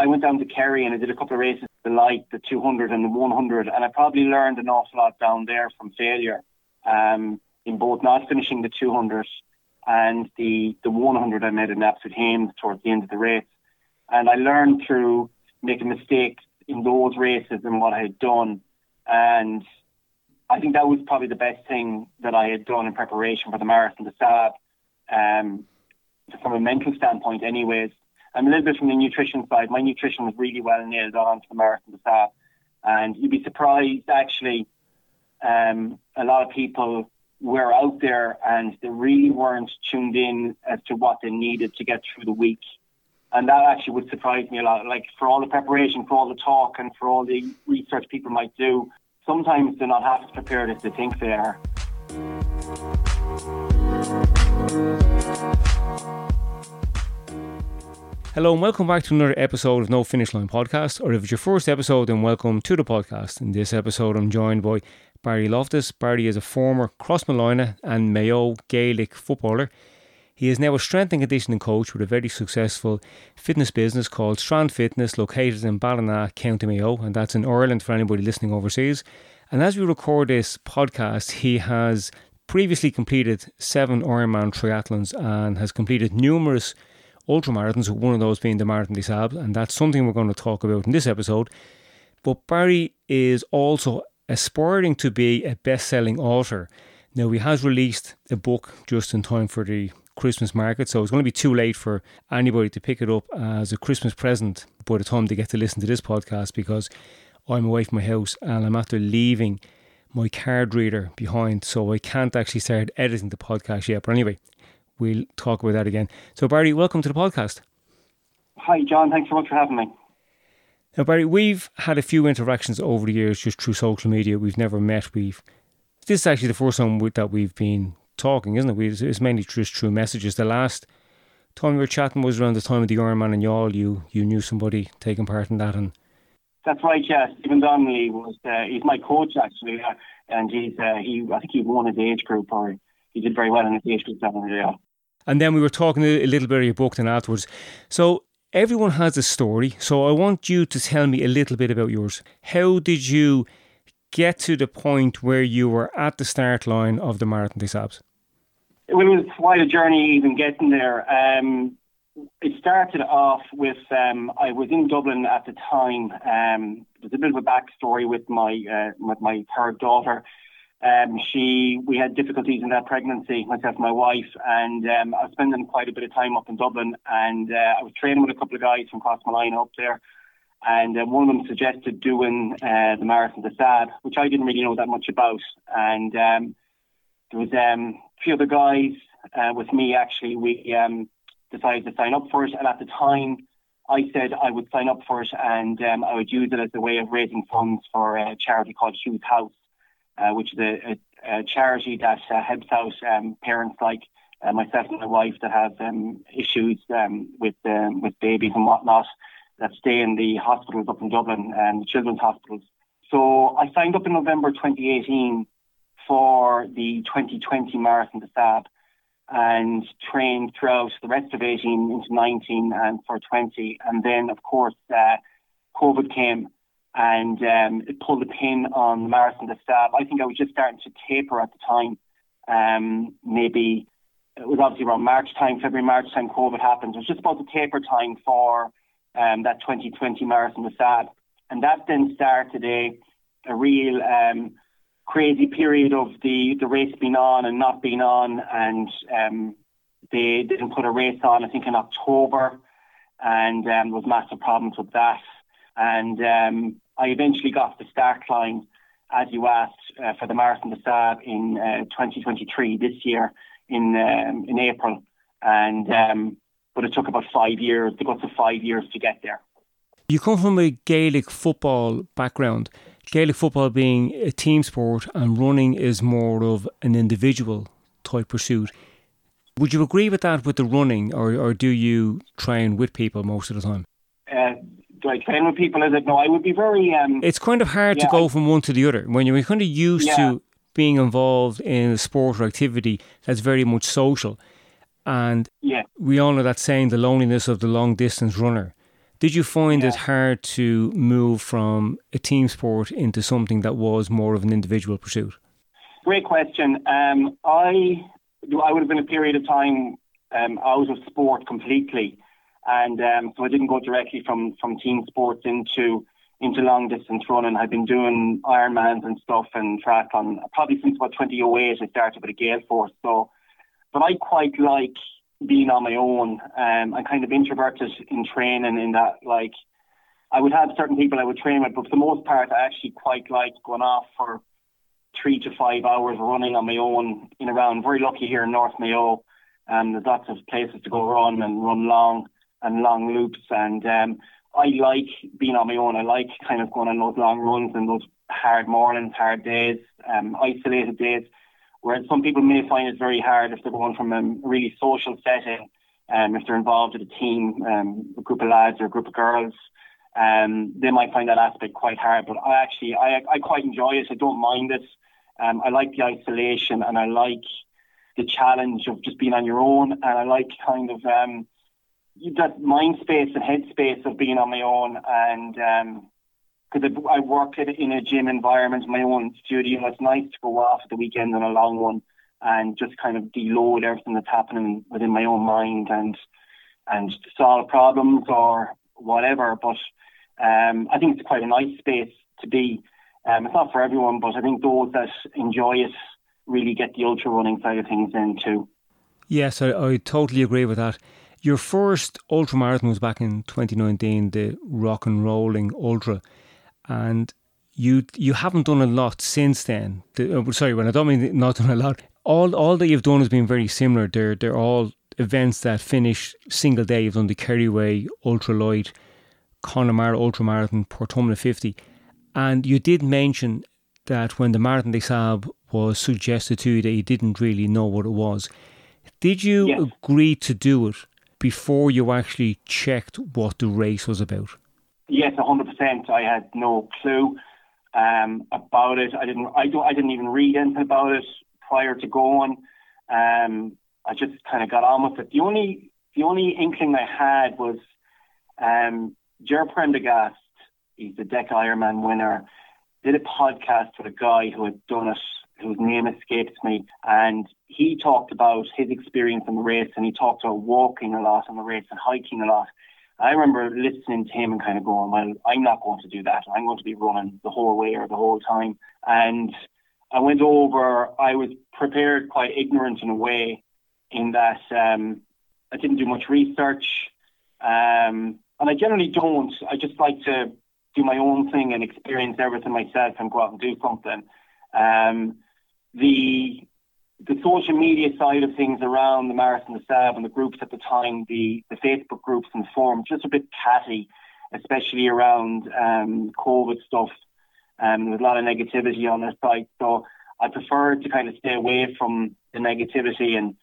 I went down to Kerry and I did a couple of races, the light, the 200 and the 100, and I probably learned an awful lot down there from failure um, in both not finishing the 200 and the, the 100 I made an absolute hames towards the end of the race. And I learned through making mistakes in those races and what I had done. And I think that was probably the best thing that I had done in preparation for the Marathon des Sables. Um, from a mental standpoint, anyways. I'm a little bit from the nutrition side. My nutrition was really well nailed on to the Marathon Sables. And you'd be surprised, actually, um, a lot of people were out there and they really weren't tuned in as to what they needed to get through the week. And that actually would surprise me a lot. Like for all the preparation, for all the talk, and for all the research people might do, sometimes they're not half as prepared as they think they are. Hello and welcome back to another episode of No Finish Line Podcast. Or if it's your first episode, then welcome to the podcast. In this episode, I'm joined by Barry Loftus. Barry is a former Crossmolina and Mayo Gaelic footballer. He is now a strength and conditioning coach with a very successful fitness business called Strand Fitness, located in Ballina, County Mayo, and that's in Ireland for anybody listening overseas. And as we record this podcast, he has previously completed seven Ironman triathlons and has completed numerous ultramarathons, one of those being the Marathon des Sables, and that's something we're going to talk about in this episode. But Barry is also aspiring to be a best selling author. Now, he has released a book just in time for the Christmas market, so it's going to be too late for anybody to pick it up as a Christmas present by the time they get to listen to this podcast because I'm away from my house and I'm after leaving my card reader behind, so I can't actually start editing the podcast yet. But anyway, we'll talk about that again. So, Barry, welcome to the podcast. Hi, John. Thanks so much for having me. Now, Barry, we've had a few interactions over the years just through social media. We've never met. We've this is actually the first time that we've been talking, isn't it? We, it's mainly just through messages. The last time we were chatting was around the time of the Ironman and Youghal. You you knew somebody taking part in that, and that's right. Yeah, Stephen Donnelly was uh, he's my coach actually, uh, and he's uh, he I think he won his age group or he did very well in his age group down there. And then we were talking a little bit your book then afterwards. So everyone has a story. So I want you to tell me a little bit about yours. How did you get to the point where you were at the start line of the Marathon des Sables? Well, it was quite a journey even getting there. Um, it started off with um, I was in Dublin at the time. Um, there's a bit of a backstory with my uh, with my third daughter. Um, she, we had difficulties in that pregnancy, myself and my wife, and um, I was spending quite a bit of time up in Dublin, and uh, I was training with a couple of guys from Crossmolina up there, and uh, one of them suggested doing uh, the Marathon des Sables, which I didn't really know that much about, and um, there was um, a few other guys uh, with me actually. We um, decided to sign up for it, and at the time, I said I would sign up for it, and um, I would use it as a way of raising funds for a charity called Hugh's House uh, which is a, a, a, charity that uh, helps out um, parents like uh, myself and my wife that have um, issues um, with um, with babies and whatnot that stay in the hospitals up in Dublin and the children's hospitals. So I signed up in November 2018 for the 2020 Marathon des Sables and trained throughout the rest of 18 into 19 and for 20. And then, of course, uh, COVID came and um, it pulled the pin on the Marathon des Sables. I think I was just starting to taper at the time. Um, maybe it was obviously around March time, February, March time, COVID happened. It was just about the taper time for um, that 2020 Marathon des Sables. And that then started a, a real um, crazy period of the, the race being on and not being on. And um, they didn't put a race on, I think, in October. And um, there was massive problems with that. And um, I eventually got the start line, as you asked, uh, for the Marathon des Sables in uh, 2023 this year in um, in April, and um, but it took about five years, the guts of five years to get there. You come from a Gaelic football background. Gaelic football being a team sport, and running is more of an individual type pursuit. Would you agree with that with the running, or, or do you train with people most of the time? Uh, do I train with people? Is it no? I would be very. Um, it's kind of hard yeah, to go from one to the other when you're kind of used yeah. to being involved in a sport or activity that's very much social. And yeah. we all know that saying, the loneliness of the long distance runner. Did you find yeah. it hard to move from a team sport into something that was more of an individual pursuit? Great question. Um, I I would have been a period of time um, out of sport completely, and um, so I didn't go directly from from team sports into into long distance running. I've been doing Ironmans and stuff and triathlon probably since about 2008. I started with a Gaelforce, so but I quite like being on my own. Um, I'm kind of introverted in training in that like I would have certain people I would train with, but for the most part, I actually quite like going off for three to five hours running on my own in around. Very lucky here in North Mayo. Um, there's lots of places to go run and run long and long loops. And um, I like being on my own. I like kind of going on those long runs and those hard mornings, hard days, um, isolated days. Whereas some people may find it very hard if they're going from a really social setting, um, if they're involved in a team, um, a group of lads or a group of girls, um, they might find that aspect quite hard. But I actually, I, I quite enjoy it. I don't mind it. Um, I like the isolation and I like the challenge of just being on your own. And I like kind of um, that mind space and head space of being on my own. And because um, I work in a gym environment, my own studio, it's nice to go off at the weekend on a long one and just kind of deload everything that's happening within my own mind and and solve problems or whatever. But um, I think it's quite a nice space to be. Um, it's not for everyone, but I think those that enjoy it really get the ultra running side of things in too. Yes, I, I totally agree with that. Your first ultra marathon was back in 2019, the Rock and Rolling Ultra, and you you haven't done a lot since then. The, oh, sorry, when I don't mean not done a lot, all all that you've done has been very similar. They're they're all events that finish single day. You've done the Kerryway Ultra Light, Connemara Ultra Marathon, Portumna 50. And you did mention that when the Marathon des Sables was suggested to you that you didn't really know what it was. Did you yes. agree to do it before you actually checked what the race was about? Yes, hundred percent. I had no clue um, about it. I didn't. I don't. I didn't even read anything about it prior to going. Um, I just kind of got on with it. The only the only inkling I had was um, Ger Prendergast, he's the Deca Ironman winner, did a podcast with a guy who had done it, whose name escapes me, and he talked about his experience on the race, and he talked about walking a lot on the race and hiking a lot. I remember listening to him and kind of going, well, I'm not going to do that. I'm going to be running the whole way or the whole time. And I went over, I was prepared quite ignorant in a way in that um, I didn't do much research. Um, and I generally don't. I just like to do my own thing and experience everything myself and go out and do something. Um, the the social media side of things around the Marathon des Sables and the groups at the time, the, the Facebook groups and forums, just a bit catty, especially around um, COVID stuff. Um, there was a lot of negativity on their site. So I preferred to kind of stay away from the negativity and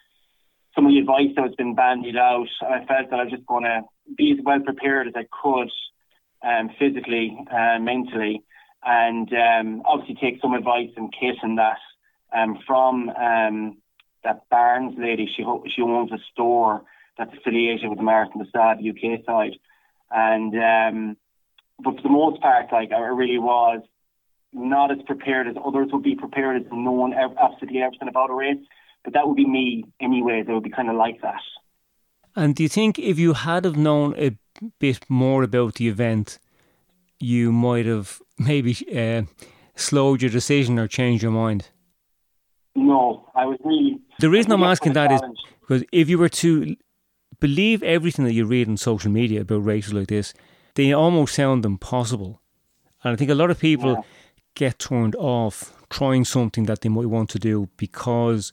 some of the advice that has been bandied out. I felt that I was just going to be as well prepared as I could, um, physically, uh, mentally, and um, obviously take some advice and kit and that um, from um, that Barnes lady. She she owns a store that's affiliated with the Marathon des Sables UK side, and um, but for the most part, like I really was not as prepared as others would be prepared as knowing absolutely everything about a race. But that would be me anyway. That would be kind of like that. And do you think if you had have known a bit more about the event, you might have maybe uh, slowed your decision or changed your mind? No, I was really. The reason I'm asking that is because if you were to believe everything that you read on social media about races like this, they almost sound impossible. And I think a lot of people yeah. get turned off trying something that they might want to do because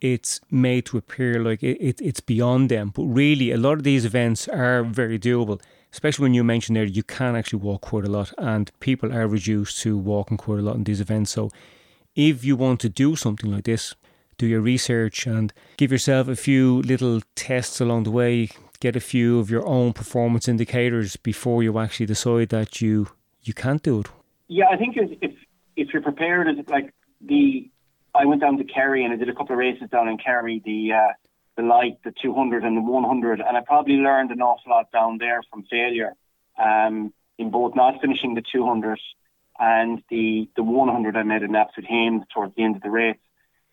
it's made to appear like it, it, it's beyond them. But really, a lot of these events are very doable, especially when you mentioned there you can actually walk quite a lot, and people are reduced to walking quite a lot in these events. So, if you want to do something like this, do your research and give yourself a few little tests along the way. Get a few of your own performance indicators before you actually decide that you you can't do it. Yeah, I think if if you're prepared, like the I went down to Kerry and I did a couple of races down in Kerry. The uh, the light, the 200 and the 100, and I probably learned an awful lot down there from failure um, in both not finishing the 200 and the the 100. I made an absolute hymn towards the end of the race,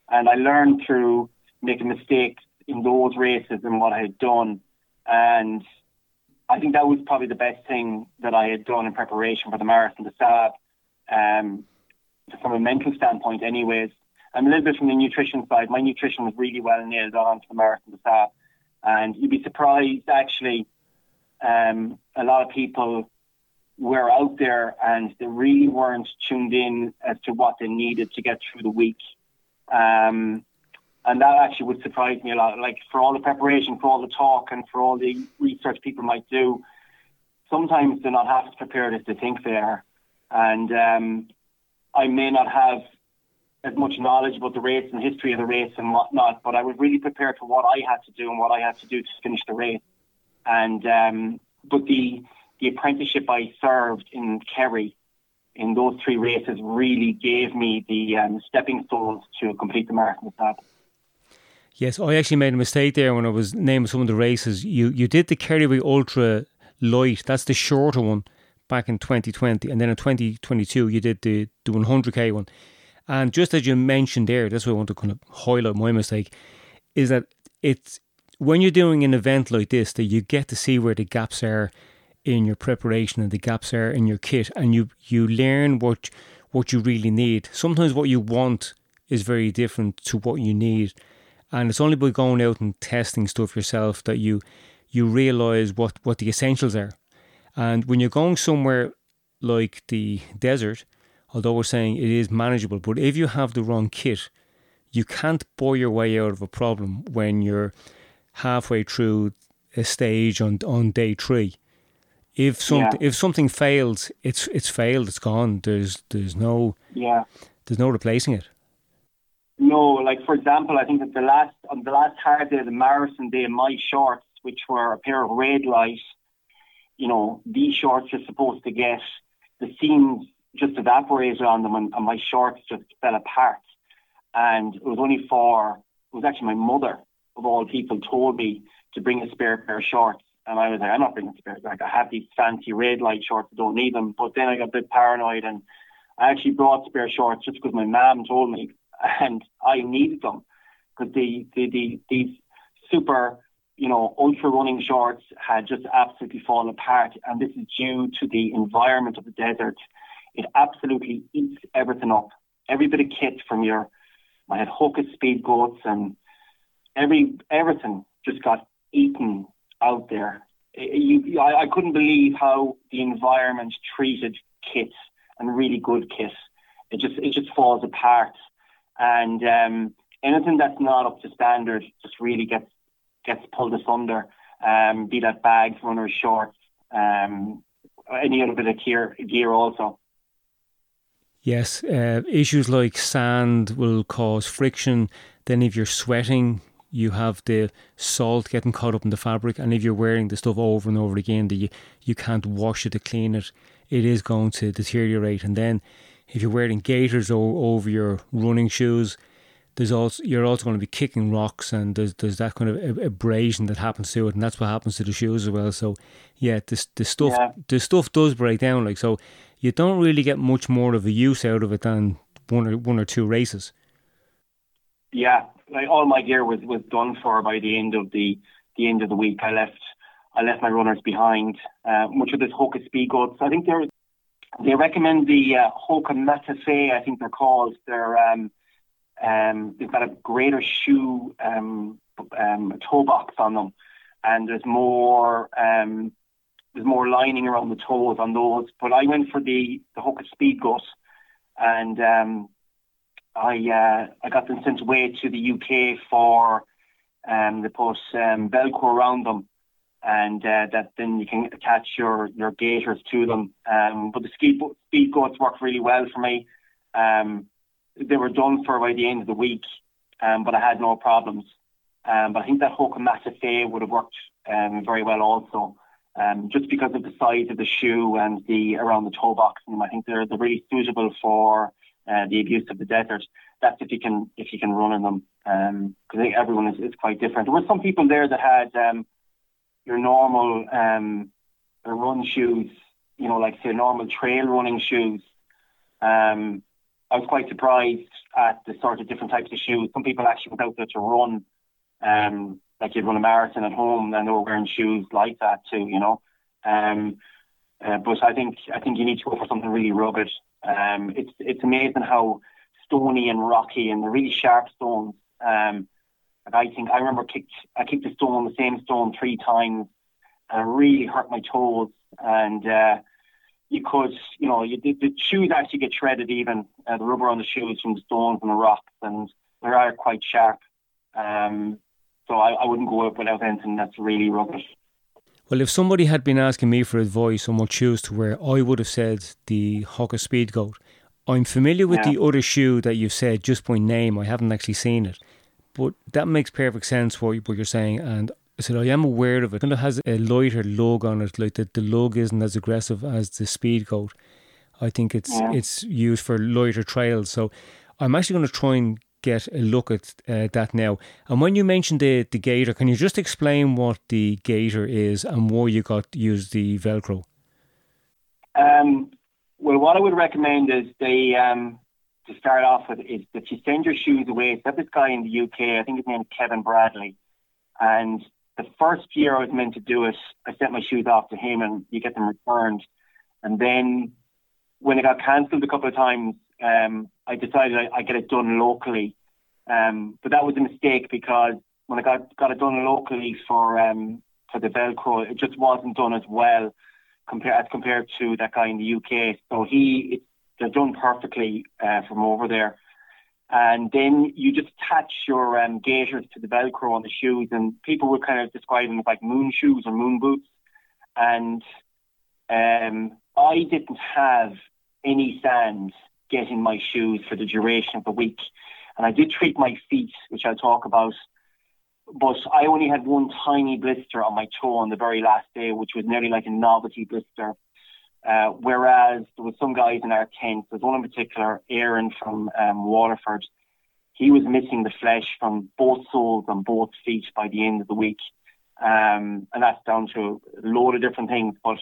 and I learned through making mistakes in those races and what I had done, and I think that was probably the best thing that I had done in preparation for the marathon the Saab. Um, from a mental standpoint, anyways, and a little bit from the nutrition side. My nutrition was really well nailed on for the marathon the Saab, and you'd be surprised actually. Um, a lot of people were out there and they really weren't tuned in as to what they needed to get through the week. Um, and that actually would surprise me a lot. Like for all the preparation, for all the talk, and for all the research people might do, sometimes they're not half as prepared as they think they are. And um, I may not have as much knowledge about the race and history of the race and whatnot, but I was really prepared for what I had to do and what I had to do to finish the race. And um, but the the apprenticeship I served in Kerry in those three races really gave me the um, stepping stones to complete the marathon that. Yes, I actually made a mistake there when I was naming some of the races. You you did the Kerryway Ultra Light, that's the shorter one back in 2020, and then in 2022 you did the, the 100k one. And just as you mentioned there, that's what I want to kind of highlight my mistake, is that it's when you're doing an event like this that you get to see where the gaps are in your preparation and the gaps are in your kit, and you you learn what what you really need. Sometimes what you want is very different to what you need, and it's only by going out and testing stuff yourself that you you realize what what the essentials are. And when you're going somewhere like the desert, although we're saying it is manageable, but if you have the wrong kit, you can't bore your way out of a problem when you're halfway through a stage on on day three if something yeah. if something fails, it's it's failed. It's gone. There's there's no yeah. There's no replacing it. No, like for example, I think that the last on the last hard day of the marathon day, my shorts, which were a pair of Raidlight, you know, these shorts are supposed to get the seams just evaporated on them, and, and my shorts just fell apart. And it was only for it was actually my mother of all people told me to bring a spare pair of shorts and I was like, I'm not bringing spares back. I have these fancy Raidlight shorts. I don't need them. But then I got a bit paranoid and I actually brought spare shorts just because my mom told me and I needed them because the, the, the, these super, you know, ultra running shorts had just absolutely fallen apart. And this is due to the environment of the desert. It absolutely eats everything up. Every bit of kit from your, I had Hoka Speedgoats and every, everything just got eaten out there. You, I, I couldn't believe how the environment treated kits and really good kits. It just it just falls apart, and um, anything that's not up to standard just really gets gets pulled asunder. Um, be that bags, runners, shorts, um, any other bit of gear, gear also. Yes, uh, issues like sand will cause friction. Then, if you're sweating, you have the salt getting caught up in the fabric, and if you're wearing the stuff over and over again, that you, you can't wash it to clean it, it is going to deteriorate. And then if you're wearing gaiters o- over your running shoes, there's also you're also going to be kicking rocks, and there's there's that kind of abrasion that happens to it, and that's what happens to the shoes as well. So yeah, this the stuff yeah. the stuff does break down. Like so, you don't really get much more of a use out of it than one or one or two races. Yeah, like all my gear was was done for by the end of the the end of the week. I left I left my runners behind, uh, much of this Hoka Speedgoats. I think they're they recommend the uh, Hoka Matafe, I think they're called. They're um, um, they've got a greater shoe um, um, toe box on them, and there's more um, there's more lining around the toes on those. But I went for the the Hoka Speedgoat, and um, I uh, I got them sent away to the UK for um, they um, Velcro around them, and uh, that then you can attach your your gaiters to them. Um, but the ski speed Speedgoats worked really well for me. Um, they were done for by the end of the week, um, but I had no problems. Um, but I think that Hoka Matafe would have worked um, very well also. Um, just because of the size of the shoe and the around the toe box, and I think they're they're really suitable for uh, the abuse of the desert. that's if you can if you can run in them. Because um, everyone is, is quite different. There were some people there that had um, your normal um, run shoes, you know, like say normal trail running shoes. Um, I was quite surprised at the sort of different types of shoes. Some people actually went out there to run, um, like you'd run a marathon at home, and they were wearing shoes like that too, you know. Um, uh, but I think I think you need to go for something really rugged. Um, it's it's amazing how stony and rocky and the really sharp stones. Um, I think I remember kicked I kicked a stone the same stone three times, and it really hurt my toes. And uh, you could, you know, you, the, the shoes actually get shredded even uh, the rubber on the shoes from the stones and the rocks, and they are quite sharp. Um, so I, I wouldn't go out without anything that's really rugged. Well, if somebody had been asking me for advice on what shoes to wear, I would have said the Hoka Speedgoat. I'm familiar with yeah. the other shoe that you've said just by name. I haven't actually seen it, but that makes perfect sense what, what you're saying. And I said I am aware of it. And it has a lighter lug on it, like the, the lug isn't as aggressive as the Speedgoat. I think it's yeah. it's used for lighter trails. So I'm actually going to try and get a look at uh, that now. And when you mentioned the, the gaiter, can you just explain what the gaiter is and why you got use the Velcro? Um, well, what I would recommend is they um, to start off with is that you send your shoes away. So this guy in the UK, I think his name is Kevin Bradley, and the first year I was meant to do it, I sent my shoes off to him, and you get them returned. And then when it got cancelled a couple of times, um, I decided I, I get it done locally. Um, but that was a mistake because when I got got it done locally for um, for the Velcro, it just wasn't done as well compared as compared to that guy in the UK. So he it, they're done perfectly uh, from over there. And then you just attach your um, gaiters to the Velcro on the shoes, and people would kind of describe them as like moon shoes or moon boots. And um, I didn't have any sand getting my shoes for the duration of the week. And I did treat my feet, which I'll talk about. But I only had one tiny blister on my toe on the very last day, which was nearly like a novelty blister. Uh, whereas there was some guys in our tent, there's one in particular, Aaron from um, Waterford. He was missing the flesh from both soles on both feet by the end of the week. Um, and that's down to a load of different things. But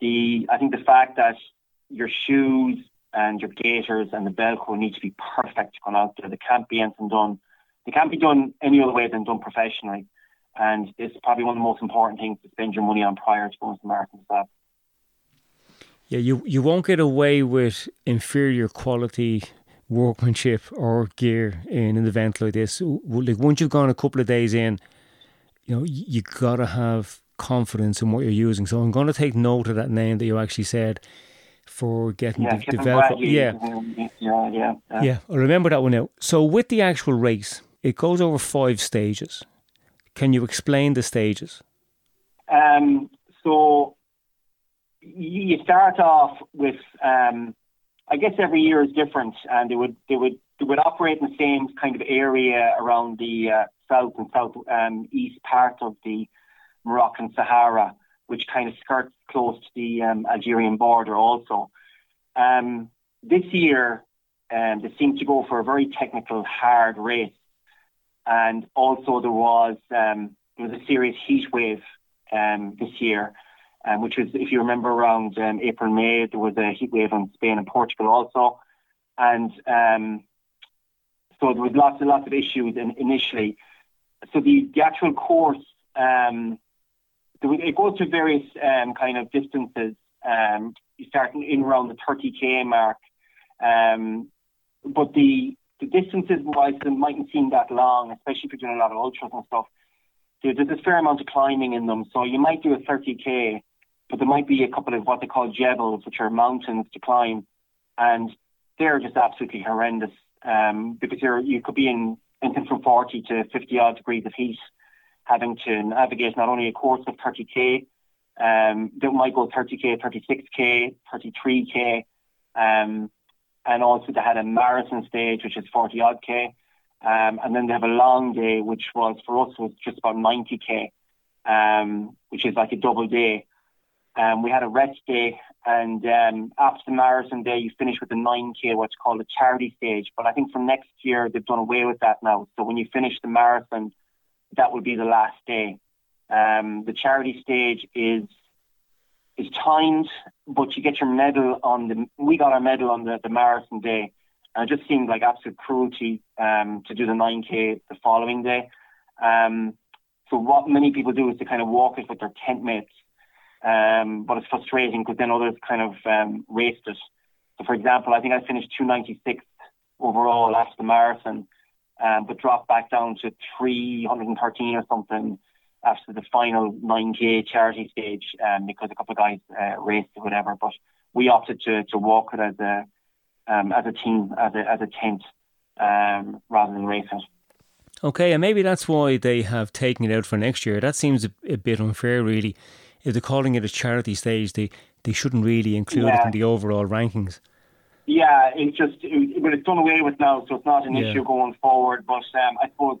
the I think the fact that your shoes and your gaiters and the Velcro need to be perfect going out there. They can't be anything done. They can't be done any other way than done professionally. And it's probably one of the most important things to spend your money on prior to going to the stuff. Yeah, you, you won't get away with inferior quality workmanship or gear in an event like this. Like once you've gone a couple of days in, you know, you gotta have confidence in what you're using. So I'm going to take note of that name that you actually said for getting yeah, the, developed. Yeah. yeah, yeah, yeah. Yeah, I remember that one now. So with the actual race, it goes over five stages. Can you explain the stages? Um, so you start off with, um, I guess every year is different, and they would they would they would operate in the same kind of area around the uh, south and south um, east part of the Moroccan Sahara which kind of skirts close to the um, Algerian border also. Um, this year, um, they seemed to go for a very technical, hard race. And also there was um, there was a serious heat wave um, this year, um, which was, if you remember, around um, April, May, there was a heat wave in Spain and Portugal also. And so there was lots and lots of issues in, initially. So the, the actual course um, it goes to various um, kind of distances. Um, you start in around the 30k mark, um, but the the distances wise they mightn't seem that long, especially if you're doing a lot of ultras and stuff. There's, a fair amount of climbing in them, so you might do a 30k, but there might be a couple of what they call jebels, which are mountains to climb, and they're just absolutely horrendous um, because you could be in anything from 40 to 50 odd degrees of heat having to navigate not only a course of 30k, um, that might go 30k, 36k, 33k, um, and also they had a marathon stage which is 40 odd k, um, and then they have a long day which was for us was just about 90k, um, which is like a double day. Um, we had a rest day, and um, after the marathon day, you finish with the 9K, what's called a charity stage. But I think from next year, they've done away with that now. So when you finish the marathon, that will be the last day. Um, the charity stage is is timed, but you get your medal on the. We got our medal on the, the marathon day, and it just seemed like absolute cruelty um, to do the 9k the following day. Um, so what many people do is to kind of walk it with their tent mates um, but it's frustrating because then others kind of um, raced it. So, for example, I think I finished 296 overall after the marathon, um, but dropped back down to 313 or something after the final 9k charity stage um, because a couple of guys uh, raced or whatever. But we opted to, to walk it as a um, as a team, as a as a tent, um, rather than race it. Okay, and maybe that's why they have taken it out for next year. That seems a, a bit unfair, really if they're calling it a charity stage, they, they shouldn't really include yeah. it in the overall rankings. Yeah, it's just, it, but it's done away with now, so it's not an yeah. issue going forward. But um, I suppose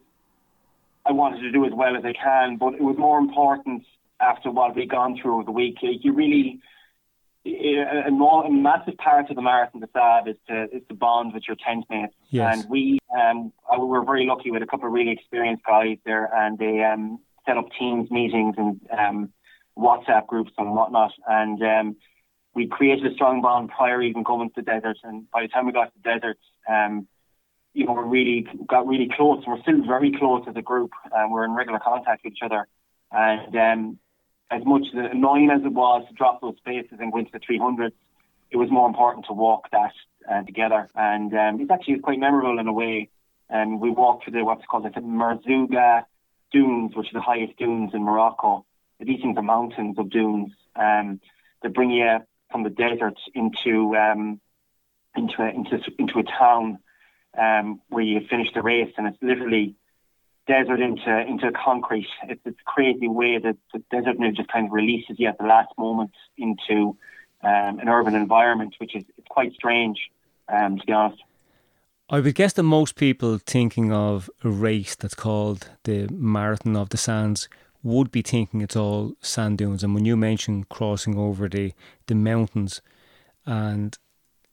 I wanted to do as well as I can, but it was more important after what we'd gone through the week. You really, a, a, massive part of the marathon the Sab is to is to bond with your tent mates. Yes. And we um we were very lucky with a couple of really experienced guys there, and they um set up teams meetings and um WhatsApp groups and whatnot. And um, we created a strong bond prior even going to the desert. And by the time we got to the desert, um, you know, we really got really close. We're still very close as a group. And we're in regular contact with each other. And um, as much as annoying as it was to drop those spaces and go into the 300s, it was more important to walk that uh, together. And um, it's actually quite memorable in a way. And we walked through the what's called the Merzouga dunes, which are the highest dunes in Morocco these things are mountains of dunes um, that bring you from the desert into um, into a, into into a town um, where you finish the race, and it's literally desert into into concrete. It's, it's a crazy way that the desert now just kind of releases you at the last moment into um, an urban environment, which is it's quite strange, um, to be honest. I would guess that most people thinking of a race that's called the Marathon of the Sands would be thinking it's all sand dunes. And when you mentioned crossing over the, the mountains and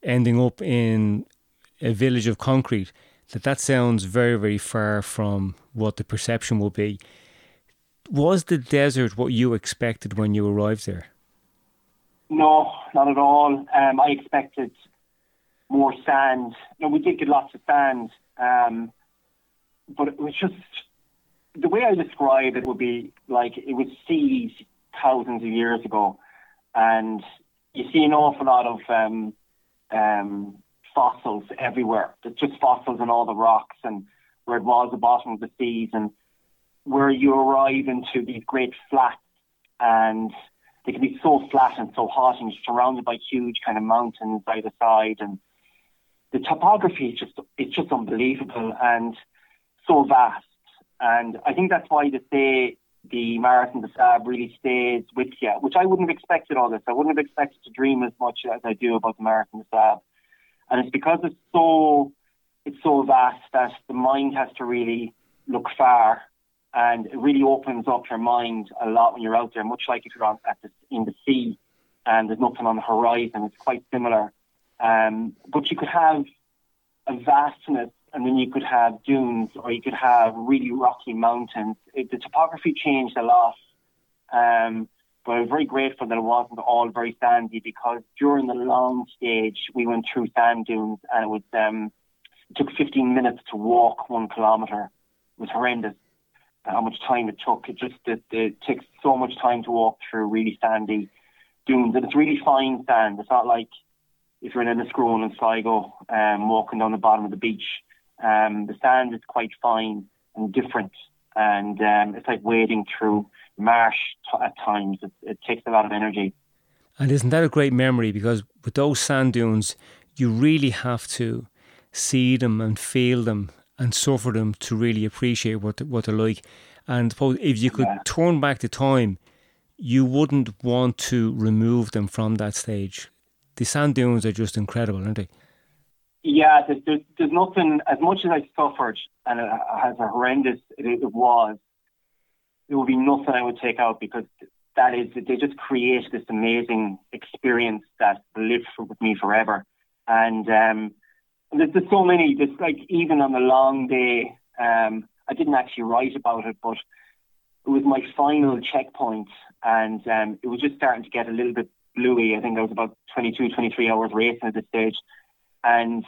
ending up in a village of concrete, that that sounds very, very far from what the perception will be. Was the desert what you expected when you arrived there? No, not at all. Um, I expected more sand. Know, we did get lots of sand, um, but it was just the way I describe it would be like it was seas thousands of years ago, and you see an awful lot of um, um, fossils everywhere. It's just fossils in all the rocks and where it was the bottom of the seas, and where you arrive into these great flats, and they can be so flat and so hot, and surrounded by huge kind of mountains either side, and the topography is just it's just unbelievable and so vast and I think that's why they say the Marathon the Sab really stays with you, which I wouldn't have expected all this. I wouldn't have expected to dream as much as I do about the Marathon the Sab. And it's because it's so it's so vast that the mind has to really look far and it really opens up your mind a lot when you're out there, much like if you're on, at the, in the sea and there's nothing on the horizon. It's quite similar. Um, but you could have a vastness and then you could have dunes or you could have really rocky mountains. It, the topography changed a lot, um, but I'm very grateful that it wasn't all very sandy because during the long stage we went through sand dunes and it was um, it took 15 minutes to walk one kilometer. It was horrendous. How much time it took? It just it, it takes so much time to walk through really sandy dunes, and it's really fine sand. It's not like if you're in a scroll in Sligo, um, walking down the bottom of the beach um, the sand is quite fine and different, and um, it's like wading through marsh t- at times. It, it takes a lot of energy. And isn't that a great memory? Because with those sand dunes, you really have to see them and feel them and suffer them to really appreciate what what they're like. And if you could yeah. turn back the time, you wouldn't want to remove them from that stage. The sand dunes are just incredible, aren't they? Yeah, there's, there's nothing, as much as I suffered and as horrendous it, it was, there would be nothing I would take out because that is, they just create this amazing experience that will live for, with me forever. And um, there's, there's so many. There's like even on the long day. Um, I didn't actually write about it, but it was my final checkpoint, and um, it was just starting to get a little bit bluey. I think I was about 22, 23 hours racing at this stage, and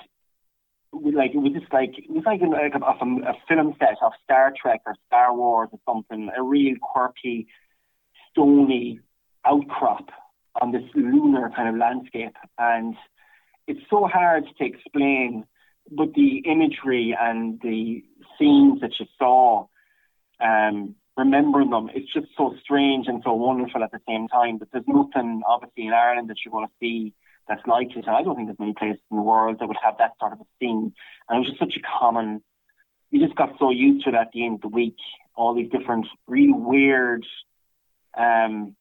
we like it was just like it was like, like a, a, film set of Star Trek or Star Wars or something. A real quirky, stony outcrop on this lunar kind of landscape, and it's so hard to explain. But the imagery and the scenes that you saw, um, remembering them, it's just so strange and so wonderful at the same time. But there's nothing, obviously, in Ireland that you're going to see that's like it. And I don't think there's many places in the world that would have that sort of a scene. And it was just such a common. You just got so used to it at the end of the week. All these different, really weird um,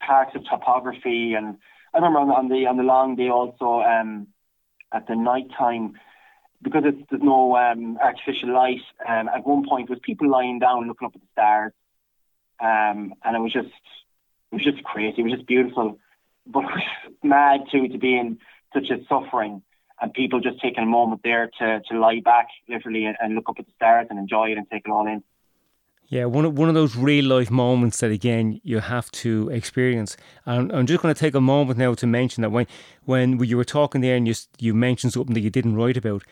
parts of topography, and I remember on, on the on the long day also um, at the night time because there's no um, artificial light. Um, at one point, there was people lying down looking up at the stars, um, and it was just it was just crazy. It was just beautiful but mad too to be in such a suffering and people just taking a moment there to, to lie back literally and, and look up at the stars and enjoy it and take it all in. Yeah, one of, one of those real life moments that again you have to experience. And I'm just going to take a moment now to mention that when when you were talking there and you you mentioned something that you didn't write about,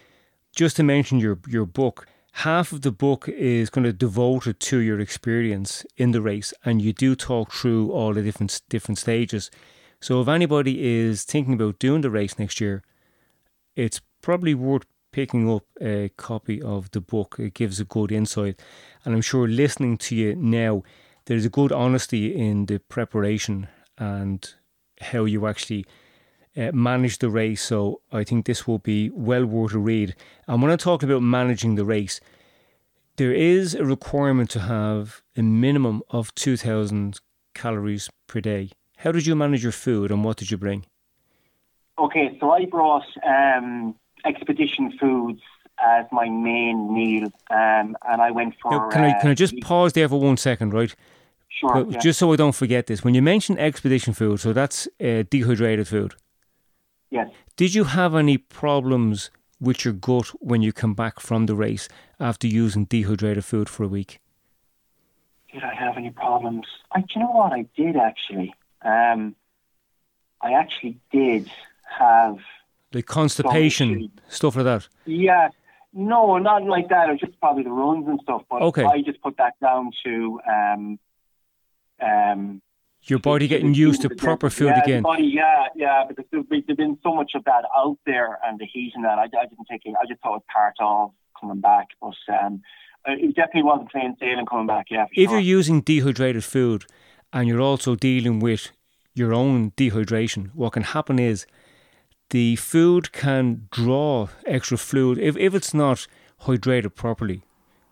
just to mention your your book. Half of the book is kind of devoted to your experience in the race, and you do talk through all the different different stages. So if anybody is thinking about doing the race next year, it's probably worth picking up a copy of the book. It gives a good insight. And I'm sure listening to you now, there's a good honesty in the preparation and how you actually uh, manage the race. So I think this will be well worth a read. And when I talk about managing the race, there is a requirement to have a minimum of 2,000 calories per day. How did you manage your food and what did you bring? Okay, so I brought um, Expedition Foods as my main meal, um, and I went for. Now, can I can I just uh, pause there for one second, right? Sure. Yeah. Just so I don't forget this, when you mention Expedition Food, so that's uh, dehydrated food. Yes. Did you have any problems with your gut when you come back from the race after using dehydrated food for a week? Did I have any problems? I, do you know what I did actually? Um, I actually did have like constipation stuff like that. Yeah, no, not like that. It was just probably the runs and stuff. But okay. I just put that down to um, um, your body getting used to proper food yeah, again. Body, yeah, yeah, because there's, been so much of that out there and the heat and that. I, I didn't take it. I just thought it was part of coming back, but um, it definitely wasn't plain sailing coming back. Yeah. If sure. you're using dehydrated food and you're also dealing with your own dehydration, what can happen is the food can draw extra fluid if, if it's not hydrated properly.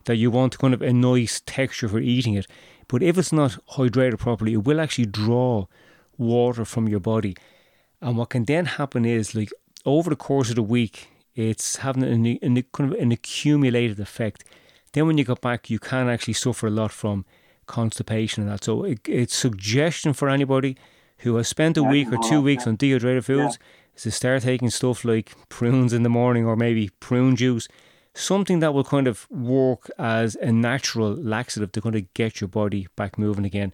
That you want kind of a nice texture for eating it, but if it's not hydrated properly, it will actually draw water from your body. And what can then happen is, like over the course of the week, it's having an, an, kind of an accumulated effect. Then when you go back, you can actually suffer a lot from constipation and that. So it, it's suggestion for anybody who has spent a week or two weeks on dehydrated foods yeah. is to start taking stuff like prunes in the morning or maybe prune juice, something that will kind of work as a natural laxative to kind of get your body back moving again.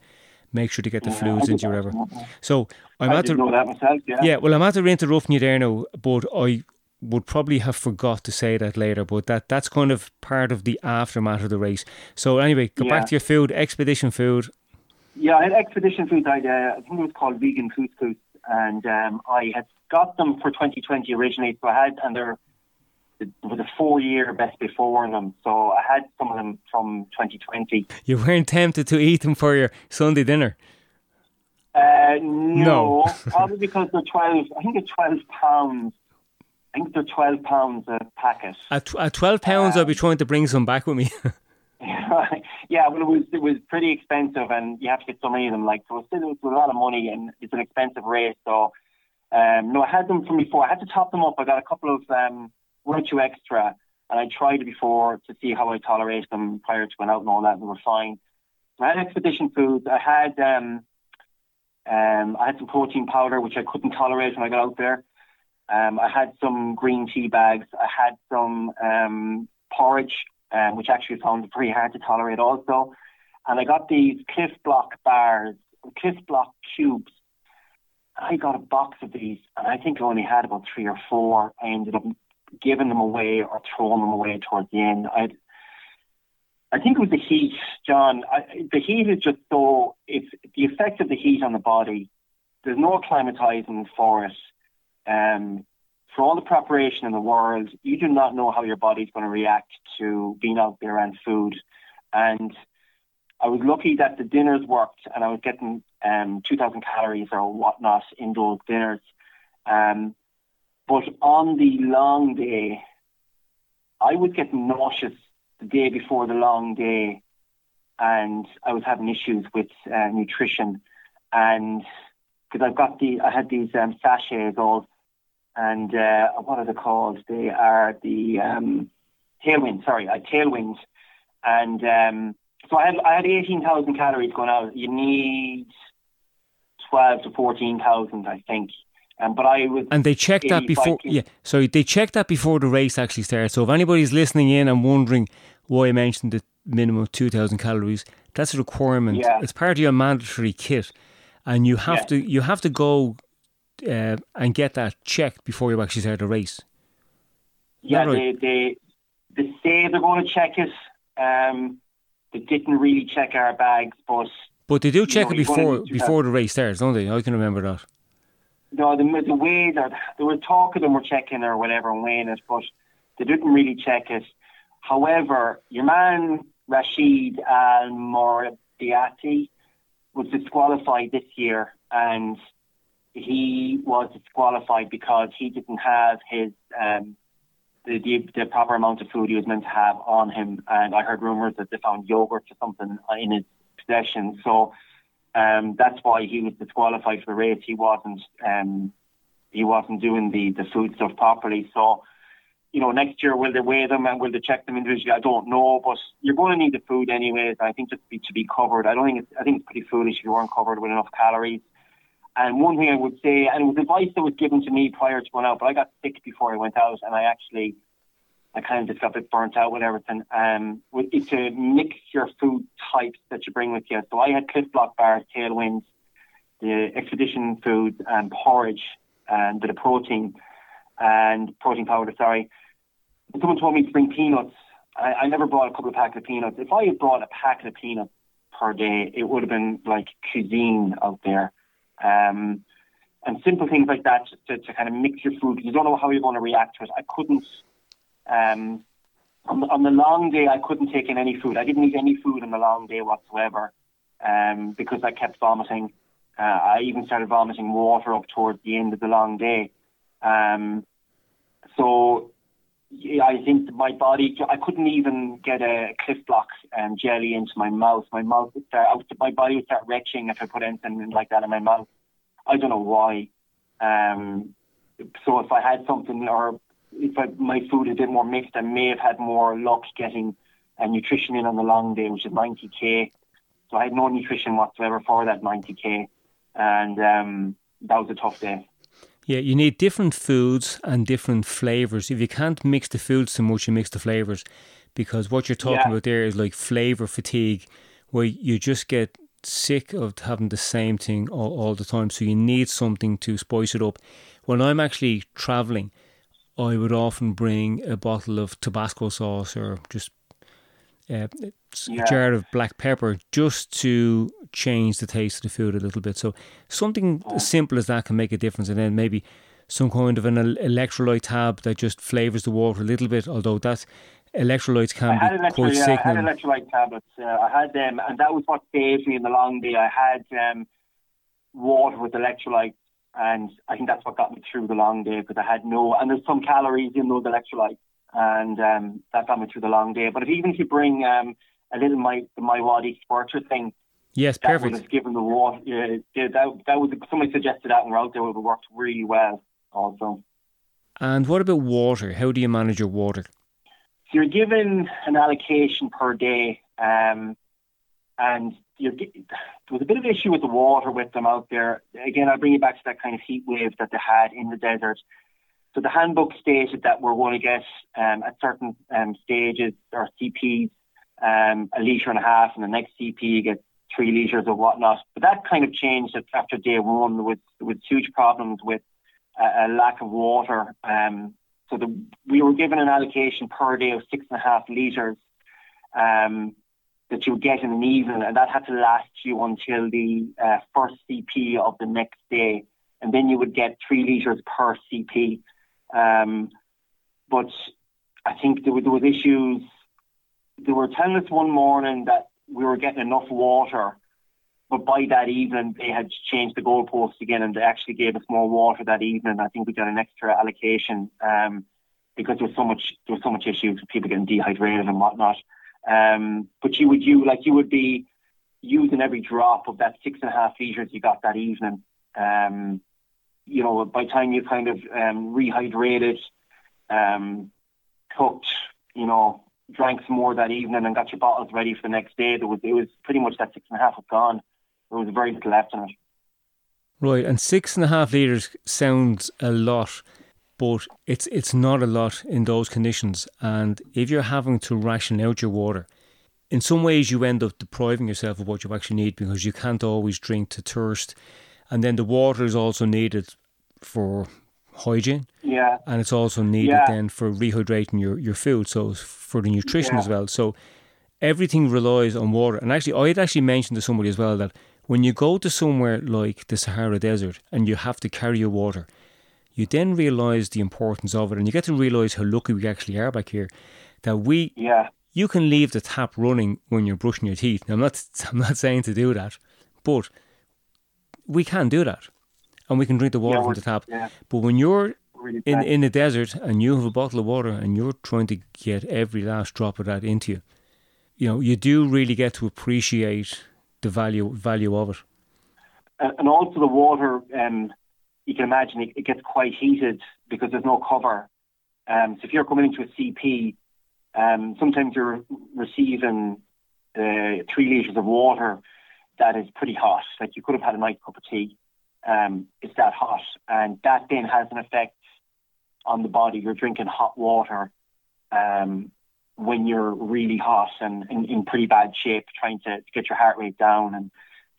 Make sure to get the yeah, fluids into your river. So I'm I at the myself, yeah. yeah. Well, I'm at the interrupting you there now, but I would probably have forgot to say that later, but that that's kind of part of the aftermath of the race. So anyway, go yeah. back to your food, expedition food. Yeah, I had expedition food. I, uh, I think it was called vegan couscous, and um, I had got them for 2020 originally. So I had, and there was a four-year best before them. So I had some of them from 2020. You weren't tempted to eat them for your Sunday dinner. Uh, no, no. probably because they're 12. I think they're 12 pounds I think they're twelve pounds a packet. At, at twelve pounds, um, I'll be trying to bring some back with me. yeah, well, it was it was pretty expensive, and you have to get so many of them. Like, so it's still it's a lot of money, and it's an expensive race. So, um, no, I had them from before. I had to top them up. I got a couple of um, Virtue Extra, and I tried before to see how I tolerate them prior to going out and all that, and were fine. I had expedition foods. I had um, um, I had some protein powder which I couldn't tolerate when I got out there. Um, I had some green tea bags. I had some um, porridge, um, which actually found pretty hard to tolerate also. And I got these Clif Blok bars, Clif Blok cubes. I got a box of these, and I think I only had about three or four. I ended up giving them away or throwing them away towards the end. I I think it was the heat, John. I, the heat is just so it's the effect of the heat on the body. There's no acclimatizing for it. Um, for all the preparation in the world, you do not know how your body's going to react to being out there and food. And I was lucky that the dinners worked, and I was getting um, 2,000 calories or whatnot in those dinners. Um, but on the long day, I was getting nauseous the day before the long day, and I was having issues with uh, nutrition, and because I've got the I had these um, sachets all, and uh, what are they called? They are the um, tailwind. Sorry, I tailwind, and um, so I had I had eighteen thousand calories going out. You need twelve to fourteen thousand, I think. Um, but I was and they checked that before. Yeah, so they checked that before the race actually started. So if anybody's listening in and wondering why I mentioned the minimum two thousand calories, that's a requirement. Yeah. It's part of your mandatory kit, and you have yeah. to you have to go uh, and get that checked before you actually start the race. Yeah, right? they, they they say they're going to check it. Um, they didn't really check our bags, but but they do check know, it before before the race starts, don't they? I can remember that. No, the, the way that there was talk of them were checking or whatever and weighing it, but they didn't really check it. However, your man Rachid El Morabity was disqualified this year, and he was disqualified because he didn't have his um, the, the, the proper amount of food he was meant to have on him. And I heard rumours that they found yogurt or something in his possession. So um, that's why he was disqualified for the race. He wasn't um, he wasn't doing the, the food stuff properly. So, you know, next year will they weigh them and will they check them individually? I don't know, but you're going to need the food anyways. I think just to be, to be covered. I don't think it's, I think it's pretty foolish if you weren't covered with enough calories. And one thing I would say, and it was advice that was given to me prior to going out, but I got sick before I went out, and I actually I kind of just got a bit burnt out with everything. Um, it's to mix your food types that you bring with you. So I had Clif Blok bars, tailwinds, the expedition foods, and porridge, and the protein and protein powder. Sorry. Someone told me to bring peanuts. I, I never brought a couple of packets of peanuts. If I had brought a packet of peanuts per day, it would have been like cuisine out there. Um, and simple things like that to, to kind of mix your food. You don't know how you're going to react to it. I couldn't um, on, the, on the long day, I couldn't take in any food. I didn't eat any food on the long day whatsoever um, because I kept vomiting. Uh, I even started vomiting water up towards the end of the long day. Um, so yeah, I think my body, I couldn't even get a Clif Blok um, jelly into my mouth. My mouth would start, my body would start retching if I put anything like that in my mouth. I don't know why. Um, so if I had something or if I, my food had been more mixed, I may have had more luck getting a nutrition in on the long day, which is 90k. So I had no nutrition whatsoever for that 90k, and um, that was a tough day. Yeah, you need different foods and different flavors. If you can't mix the foods so much, you mix the flavors, because what you're talking yeah. about there is like flavor fatigue, where you just get sick of having the same thing all, all the time. So you need something to spice it up. When I'm actually traveling, I would often bring a bottle of Tabasco sauce or just uh, yeah. a jar of black pepper just to change the taste of the food a little bit. So something yeah. as simple as that can make a difference, and then maybe some kind of an electrolyte tab that just flavors the water a little bit. Although that electrolytes can be quite yeah, sickening. I had electrolyte tablets. Uh, I had them, and that was what saved me in the long day. I had um, water with electrolytes and I think that's what got me through the long day because I had no, and there's some calories in those electrolytes, and um, that got me through the long day. But if, even if you bring um, a little my the MiWadi Squirter thing, yes, that perfect. Would have given the water. Yeah, that that was somebody suggested that when we're out there. It would have worked really well, also. And what about water? How do you manage your water? So you're given an allocation per day. Um, and there was a bit of an issue with the water with them out there. Again, I'll bring you back to that kind of heat wave that they had in the desert. So the handbook stated that we're going to get um, at certain um, stages or CPs um, a litre and a half, and the next CP you get three litres or whatnot. But that kind of changed after day one. with was huge problems with a, a lack of water. Um, so the, we were given an allocation per day of six and a half litres um, that you would get in an evening, and that had to last you until the uh, first CP of the next day. And then you would get three litres per CP. Um, but I think there, were, there issues. They were telling us one morning that we were getting enough water, but by that evening they had changed the goalposts again and they actually gave us more water that evening. I think we got an extra allocation um, because there was so much there was so much issues with people getting dehydrated and whatnot. Um, but you would you like you would be using every drop of that six and a half liters you got that evening. Um, you know, by the time you kind of um, rehydrated, um, cooked, you know, drank some more that evening and got your bottles ready for the next day, there was it was pretty much that six and a half was gone. There was very little left in it. Right, and six and a half litres sounds a lot, but it's it's not a lot in those conditions. And if you're having to ration out your water, in some ways you end up depriving yourself of what you actually need because you can't always drink to thirst. And then the water is also needed for hygiene. Yeah. And it's also needed yeah. then for rehydrating your, your food, so for the nutrition yeah. as well. So everything relies on water. And actually, I had actually mentioned to somebody as well that when you go to somewhere like the Sahara Desert and you have to carry your water, you then realise the importance of it and you get to realise how lucky we actually are back here. That we, yeah. you can leave the tap running when you're brushing your teeth. Now, I'm not, I'm not saying to do that, but we can do that and we can drink the water yeah, from the tap. Yeah. But when you're really in in the desert and you have a bottle of water and you're trying to get every last drop of that into you, you know, you do really get to appreciate the value value of it. And also the water, um, you can imagine it, it, gets quite heated because there's no cover. Um, so if you're coming into a CP, um, sometimes you're receiving uh, three liters of water that is pretty hot. Like you could have had a nice cup of tea um, it's that hot, and that then has an effect on the body. You're drinking hot water um, when you're really hot and in, pretty bad shape, trying to, to, get your heart rate down and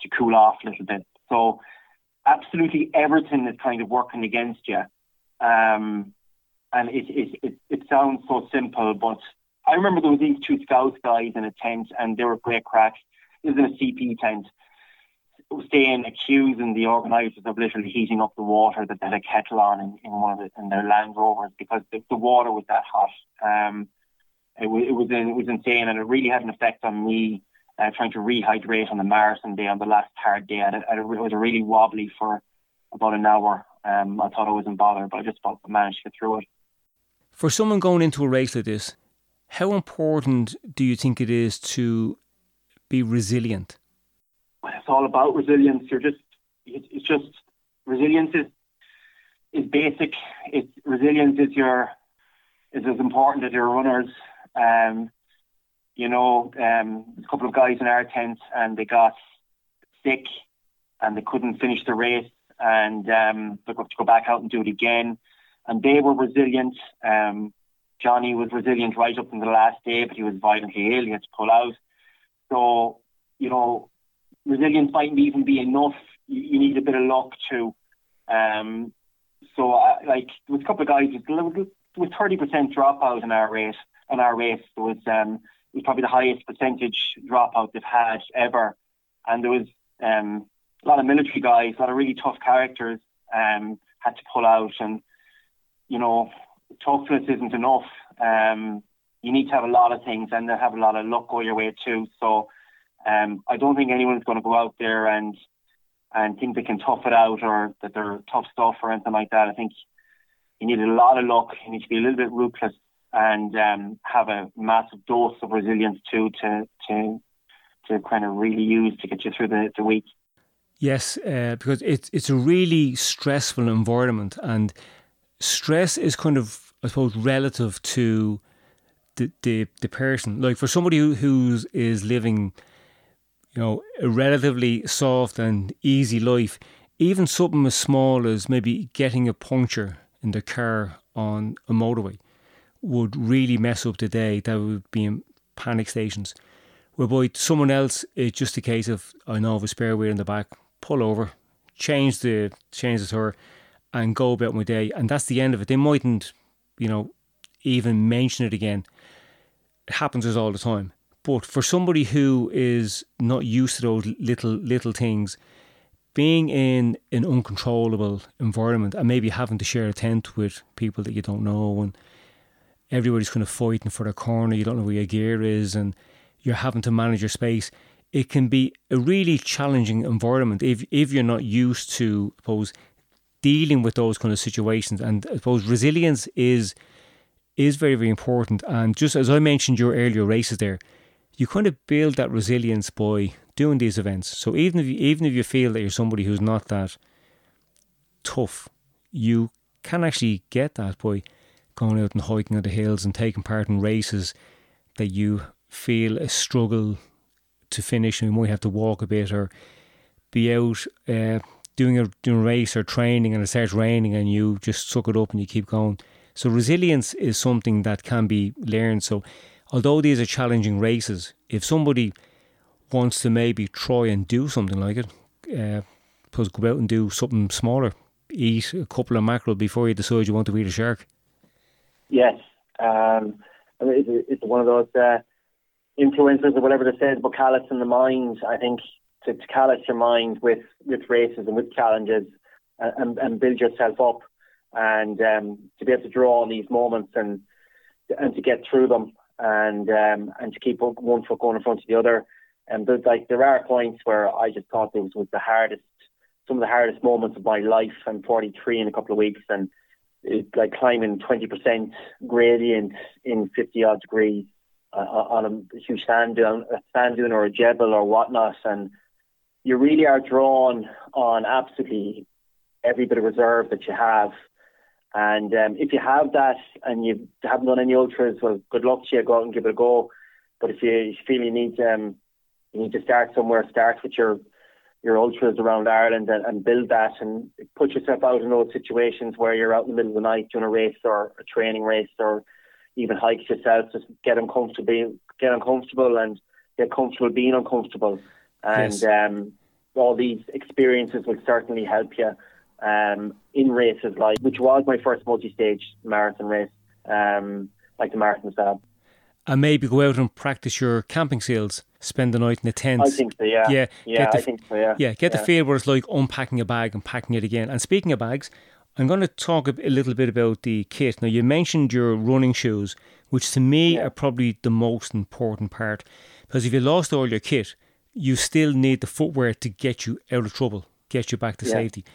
to cool off a little bit. So, absolutely everything is kind of working against you. Um, and it, it, it, it sounds so simple, but I remember there was these two Scouts guys in a tent, and they were great crack. Was in a CP tent, staying accusing the organisers of literally heating up the water that they had a kettle on in, in one of the, in their Land Rovers because the, the water was that hot. Um, it, was, it was it was insane, and it really had an effect on me uh, trying to rehydrate on the marathon day on the last hard day. And it, it was really wobbly for about an hour. Um, I thought I wasn't bothered, but I just managed to get through it. For someone going into a race like this, how important do you think it is to be resilient? it's all about resilience. You're just, it's just resilience is is basic. It's resilience is your is as important as your runners. Um, you know, um, a couple of guys in our tent and they got sick and they couldn't finish the race and um, they got to go back out and do it again. And they were resilient. Um, Johnny was resilient right up until the last day, but he was violently ill. He had to pull out. So, you know, resilience mightn't even be enough. You, you need a bit of luck too. Um, so, uh, like, there was a couple of guys, was 30% dropout in our race. In our race, was, um, it was probably the highest percentage dropout they've had ever. And there was um, a lot of military guys, a lot of really tough characters um, had to pull out. And, you know, toughness isn't enough. Um, you need to have a lot of things and have a lot of luck go your way too. So um, I don't think anyone's going to go out there and and think they can tough it out or that they're tough stuff or anything like that. I think you need a lot of luck. You need to be a little bit ruthless and um, have a massive dose of resilience too to to to kind of really use to get you through the, the week. Yes, uh, because it's it's a really stressful environment, and stress is kind of I suppose relative to the the, the person. Like for somebody who who's is living you know, a relatively soft and easy life, even something as small as maybe getting a puncture in the car on a motorway would really mess up the day. That would be in panic stations. Whereby someone else, it's just a case of I know of a spare wheel in the back, pull over, change the change the tire, and go about my day. And that's the end of it. They mightn't, you know, even mention it again. It happens us all the time. But for somebody who is not used to those little little things, being in an uncontrollable environment and maybe having to share a tent with people that you don't know and everybody's kind of fighting for the corner, you don't know where your gear is and you're having to manage your space. It can be a really challenging environment if if you're not used to I suppose dealing with those kind of situations. And I suppose resilience is is very, very important. And just as I mentioned your earlier races there, you kind of build that resilience by doing these events. So even if you, even if you feel that you're somebody who's not that tough, you can actually get that by going out and hiking on the hills and taking part in races that you feel a struggle to finish and you might have to walk a bit or be out uh, doing a doing a race or training and it starts raining and you just suck it up and you keep going. So resilience is something that can be learned. So although these are challenging races, if somebody wants to maybe try and do something like it, uh, suppose go out and do something smaller, eat a couple of mackerel before you decide you want to eat a shark. Yes, um, it's, it's one of those uh, influences or whatever they says about callous in the mind. I think to, to callous your mind with, with races and with challenges and, and build yourself up and um, to be able to draw on these moments and and to get through them and um, and to keep one foot going in front of the other. And like there are points where I just thought this was the hardest, some of the hardest moments of my life. I'm 43 in a couple of weeks, and it's like climbing 20% gradient in 50 odd degrees uh, on a huge sand dune, a sand dune or a jebel or whatnot, and you really are drawn on absolutely every bit of reserve that you have and um, if you have that and you haven't done any ultras, well, good luck to you. Go out and give it a go. But if you, feel you need um, you need to start somewhere, start with your your ultras around Ireland and, and build that and put yourself out in those situations where you're out in the middle of the night doing a race or a training race or even hikes yourself. Just get uncomfortable, get uncomfortable, and get comfortable being uncomfortable. And yes. um, all these experiences will certainly help you um, in races like, which was my first multi-stage marathon race, um, like the Marathon des Sables. And maybe go out and practice your camping skills. Spend the night in a tent. I think so. Yeah. Yeah. Yeah. The, I think so. Yeah. Yeah. Get yeah. the feel where it's like unpacking a bag and packing it again. And speaking of bags, I'm going to talk a, a little bit about the kit. Now, you mentioned your running shoes, which to me yeah. are probably the most important part, because if you lost all your kit, you still need the footwear to get you out of trouble, get you back to yeah. safety.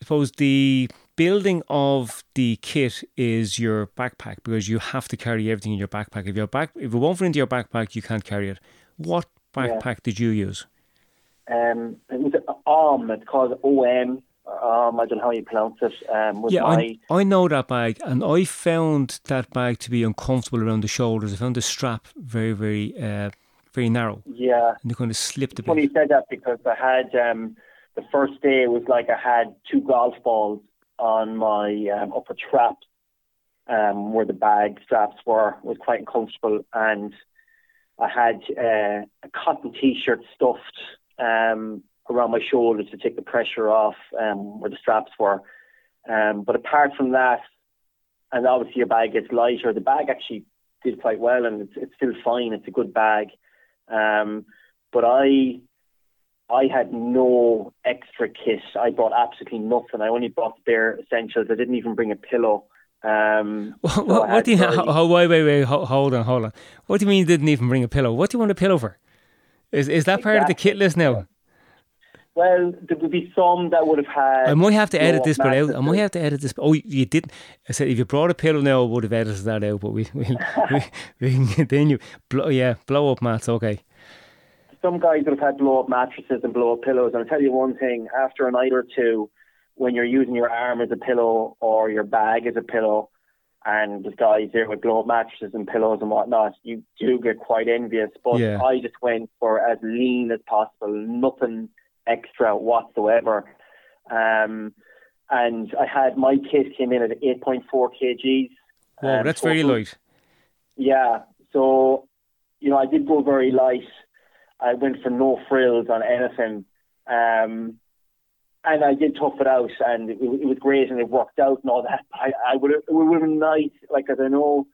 I suppose the building of the kit is your backpack because you have to carry everything in your backpack. If your back if it won't fit into your backpack, you can't carry it. What backpack yeah. did you use? Um, it was an arm. It's called OMM. Um, I don't know how you pronounce it. Um, yeah, my... I, I know that bag, and I found that bag to be uncomfortable around the shoulders. I found the strap very, very, uh, very narrow. Yeah, and it kind of slipped a bit. Funny you said that because I had um, the first day was like I had two golf balls on my um, upper traps um, where the bag straps were was quite uncomfortable and I had uh, a cotton t-shirt stuffed um, around my shoulders to take the pressure off um, where the straps were. Um, but apart from that, and obviously your bag gets lighter, the bag actually did quite well and it's, it's still fine. It's a good bag. Um, but I I had no extra kit. I bought absolutely nothing. I only bought bare essentials. I didn't even bring a pillow. Um, what, so what, what do you? How, wait, wait, wait. Hold on, hold on. What do you mean you didn't even bring a pillow? What do you want a pillow for? Is is that part exactly. of the kit list now? Well, there would be some that would have had. I might have to edit this bit out. I might have to edit this. Oh, you didn't. I said if you brought a pillow now, I would have edited that out. But we we we, we can continue. Blow, yeah, blow up mats. Okay some guys would have had blow up mattresses and blow up pillows. And I'll tell you one thing, after a night or two, when you're using your arm as a pillow or your bag as a pillow, and there's guys there with blow up mattresses and pillows and whatnot. You do get quite envious, but Yeah. I just went for as lean as possible, nothing extra whatsoever. Um, and I had my kit came in at 8.4 kgs. Whoa, um, that's very light. Yeah, so you know, I did go very light. I went for no frills on anything, um, and I did tough it out, and it, it was great, and it worked out and all that. I, I would it would have been nice, like as I know,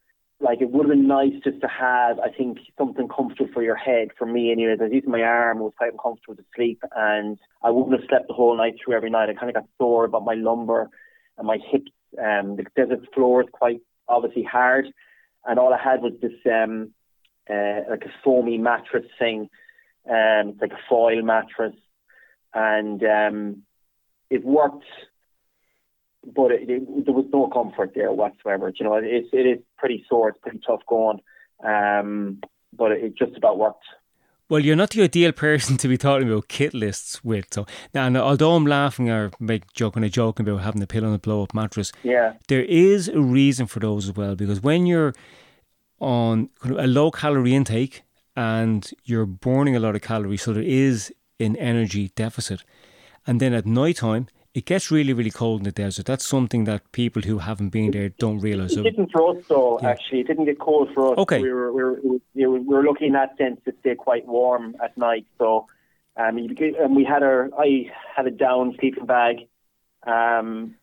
like it would have been nice just to have, I think, something comfortable for your head. For me, anyway, I was using my arm, was quite uncomfortable to sleep, and I wouldn't have slept the whole night through every night. I kind of got sore about my lumbar and my hips. Um, the desert floor is quite obviously hard, and all I had was this um, uh, like a foamy mattress thing. Um, it's like a foil mattress, and um, it worked, but it, it, there was no comfort there whatsoever. You know, it's it is pretty sore, it's pretty tough going, um, but it, just about worked. Well, you're not the ideal person to be talking about kit lists with. So now, and although I'm laughing or make joking, a joking about having a pillow and a blow up mattress, Yeah, there is a reason for those as well. Because when you're on a low calorie intake and you're burning a lot of calories, so there is an energy deficit. And then at night time, it gets really, really cold in the desert. That's something that people who haven't been there don't realise. it didn't for us though. Yeah. Actually, it didn't get cold for us. Okay. we were we were, we were, lucky in that sense to stay quite warm at night. So, um, and we had our I had a down sleeping bag, um,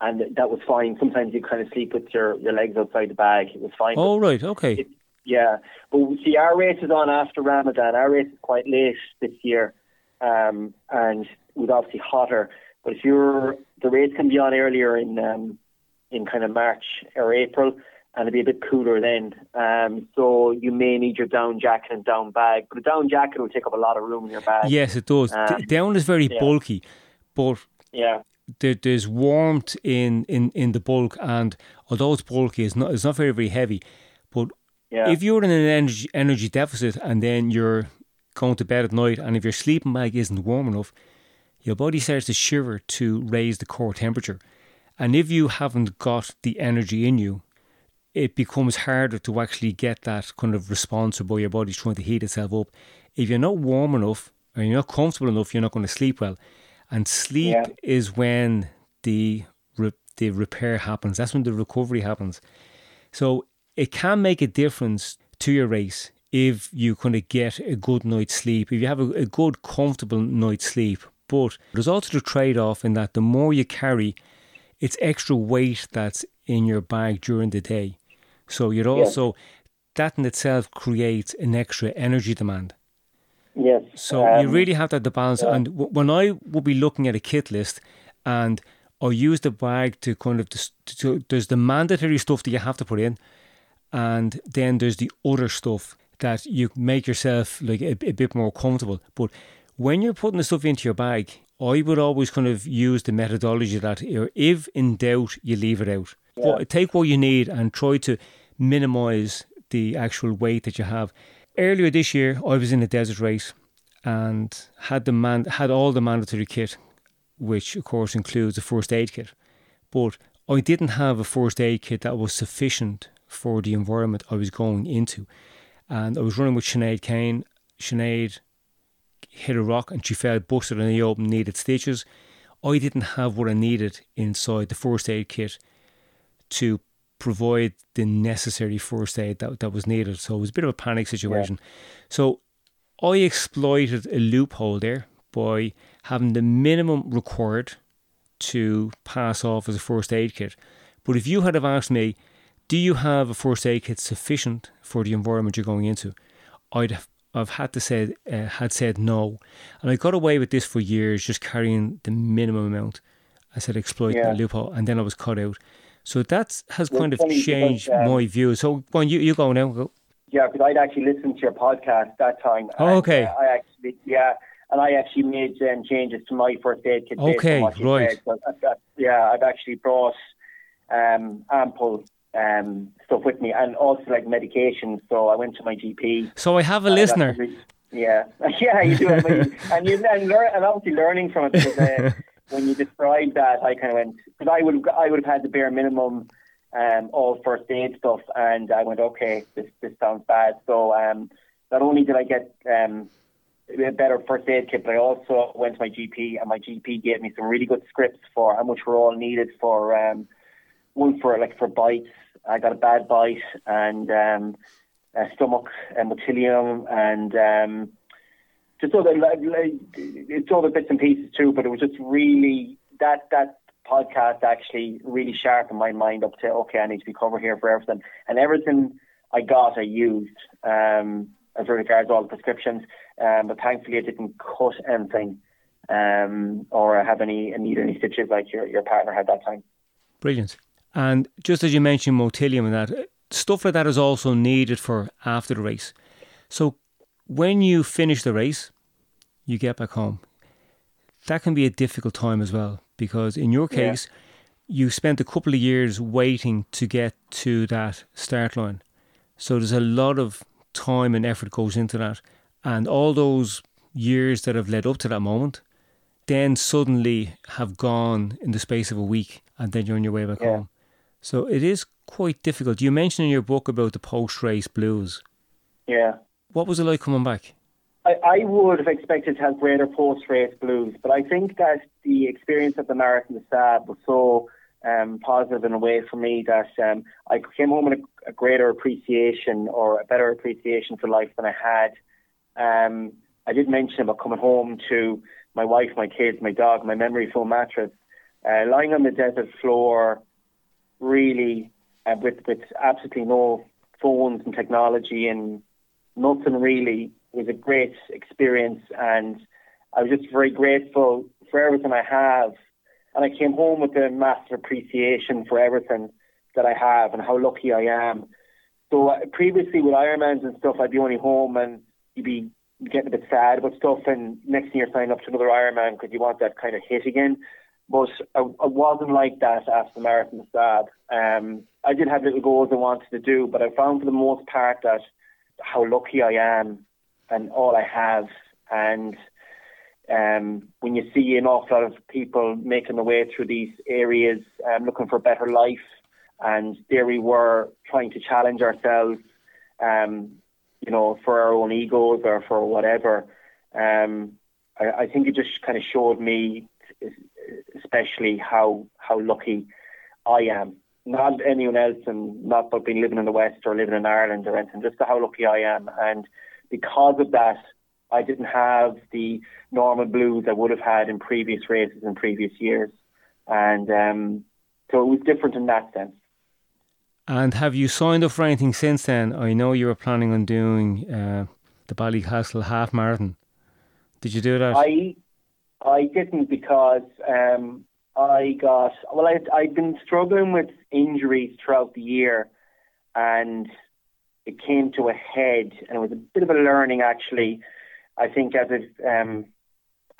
and that was fine. Sometimes you kind of sleep with your, your legs outside the bag. It was fine. Oh, right, okay. Yeah, but we see, our race is on after Ramadan. Our race is quite late this year, um, and it was obviously hotter. But if you're, the race can be on earlier in um, in kind of March or April, and it'll be a bit cooler then. Um, so you may need your down jacket and down bag, but a down jacket will take up a lot of room in your bag. Yes, it does. Um, D- down is very yeah. bulky, but Yeah, there's warmth in, in, in the bulk, and although it's bulky, it's not it's not very very heavy. But yeah, if you're in an energy energy deficit and then you're going to bed at night, and if your sleeping bag isn't warm enough, your body starts to shiver to raise the core temperature, and if you haven't got the energy in you, it becomes harder to actually get that kind of response where your body's trying to heat itself up. If you're not warm enough or you're not comfortable enough, you're not going to sleep well. And sleep Yeah. is when the re- the repair happens. That's when the recovery happens. So it can make a difference to your race if you kind of get a good night's sleep, if you have a, a good, comfortable night's sleep. But there's also the trade off in that the more you carry, it's extra weight that's in your bag during the day. So you're also, that in itself creates an extra energy demand. yes. So you Um, really have to have the balance. And w- when I would be looking at a kit list, and I use the bag to kind of dis- to, there's the mandatory stuff that you have to put in, and then there's the other stuff that you make yourself like a, a bit more comfortable. But when you're putting the stuff into your bag, I would always kind of use the methodology that if in doubt, you leave it out. But take what you need and try to minimize the actual weight that you have. Earlier this year, I was in a desert race and had the man had all the mandatory kit, which of course includes a first aid kit. But I didn't have a first aid kit that was sufficient for the environment I was going into. And I was running with Sinead Kane. Sinead hit a rock and she fell, busted in the open, needed stitches. I didn't have what I needed inside the first aid kit to provide the necessary first aid that, that was needed. So it was a bit of a panic situation. So I exploited a loophole there by having the minimum required to pass off as a first aid kit. But if you had have asked me, do you have a first aid kit sufficient for the environment you're going into? I'd have I've had to say uh, had said no, and I got away with this for years, just carrying the minimum amount. I said exploit Yeah. that loophole, and then I was cut out. So that has Well, kind of funny because, changed um, my view. So go on, you you go now. Go. Yeah, because I'd actually listened to your podcast that time. Oh, and, okay. uh, I actually, yeah, and I actually made um, changes to my first aid kit. Okay, on what you right. So I've got, yeah, I've actually brought um, ample um, stuff with me, and also like medication. So I went to my GP. So I have a Uh, listener. Yeah, yeah, you do, it, but you- and you and, learn, and obviously learning from it. Because, uh, when you described that, I kind of went because I would I would have had the bare minimum um, all first aid stuff, and I went, okay, this this sounds bad. So um, not only did I get um, a better first aid kit, but I also went to my GP, and my GP gave me some really good scripts for how much were all needed for um, one for like for bites. I got a bad bite and um, a stomach and motilium and um, just all the like, it's all the bits and pieces too. But it was just really that that podcast actually really sharpened my mind up to okay, I need to be covered here for everything, and everything I got I used um, as regards all the prescriptions. Um, but thankfully, I didn't cut anything um, or have any need any stitches like your your partner had that time. Brilliant. And just as you mentioned, Motilium and that stuff like that is also needed for after the race. So when you finish the race, you get back home. That can be a difficult time as well because in your case, yeah. you spent a couple of years waiting to get to that start line. So there's a lot of time and effort goes into that. And all those years that have led up to that moment then suddenly have gone in the space of a week and then you're on your way back yeah. home. So it is quite difficult. You mentioned in your book about the post race blues. Yeah. What was it like coming back? I, I would have expected to have greater post race blues, but I think that the experience of the Marathon des Sables was so um, positive in a way for me that um, I came home with a, a, greater appreciation or a better appreciation for life than I had. Um, I did mention about coming home to my wife, my kids, my dog, my memory foam mattress, uh, lying on the desert floor, really uh, with with absolutely no phones and technology and nothing really was a great experience and I was just very grateful for everything I have and I came home with a massive appreciation for everything that I have and how lucky I am. So uh, previously with Ironmans and stuff, I'd be only home and you'd be getting a bit sad about stuff, and next thing you're signing up to another Ironman because you want that kind of hit again. But I, I wasn't like that after the Marathon des Sables. Um, I did have little goals I wanted to do, but I found for the most part that how lucky I am and all I have. And um, when you see an awful lot of people making their way through these areas, um, looking for a better life, and there we were trying to challenge ourselves, um, you know, for our own egos or for whatever. Um, I, I think it just kind of showed me, especially how how lucky I am not anyone else and not about being living in the West or living in Ireland or anything, just how lucky I am. And because of that, I didn't have the normal blues I would have had in previous races in previous years. And um, so it was different in that sense. And have you signed up for anything since then? I know you were planning on doing uh, the Ballycastle half marathon. Did you do that? I I didn't because um, I got well. I I'd been struggling with injuries throughout the year, and it came to a head, and it was a bit of a learning actually. I think as it, um,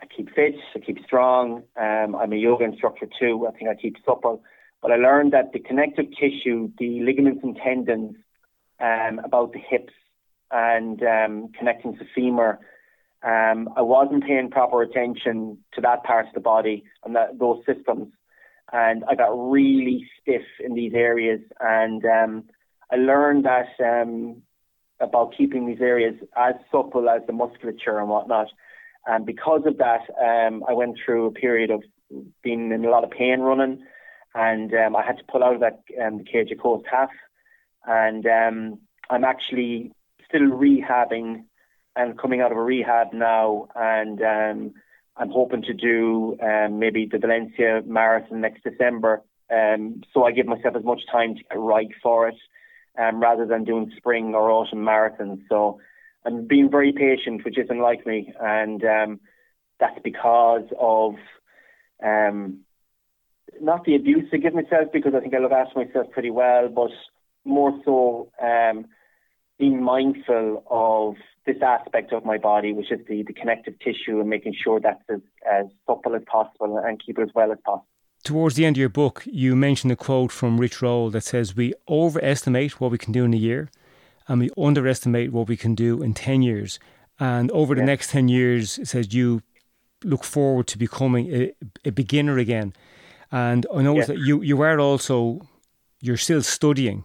I keep fit, I keep strong. Um, I'm a yoga instructor too. I think I keep supple, but I learned that the connective tissue, the ligaments and tendons, um, about the hips and um, connecting to femur um, I wasn't paying proper attention to that part of the body and that, those systems, and I got really stiff in these areas. And um, I learned that um, about keeping these areas as supple as the musculature and whatnot. And because of that, um, I went through a period of being in a lot of pain running, and um, I had to pull out of that um, the Céide Coast half. And um, I'm actually still rehabbing and coming out of a rehab now, and um, I'm hoping to do um, maybe the Valencia Marathon next December. Um, so I give myself as much time to get right for it, um, rather than doing spring or autumn marathons. So I'm being very patient, which isn't like me, and um, that's because of um, not the abuse I give myself, because I think I look after myself pretty well, but more so being mindful of this aspect of my body, which is the, the connective tissue, and making sure that's as, as supple as possible and keep it as well as possible. Towards the end of your book, you mentioned a quote from Rich Roll that says, We overestimate what we can do in a year and we underestimate what we can do in 10 years. And over the next 10 years, it says you look forward to becoming a, a beginner again. And I know that you, you are also you're still studying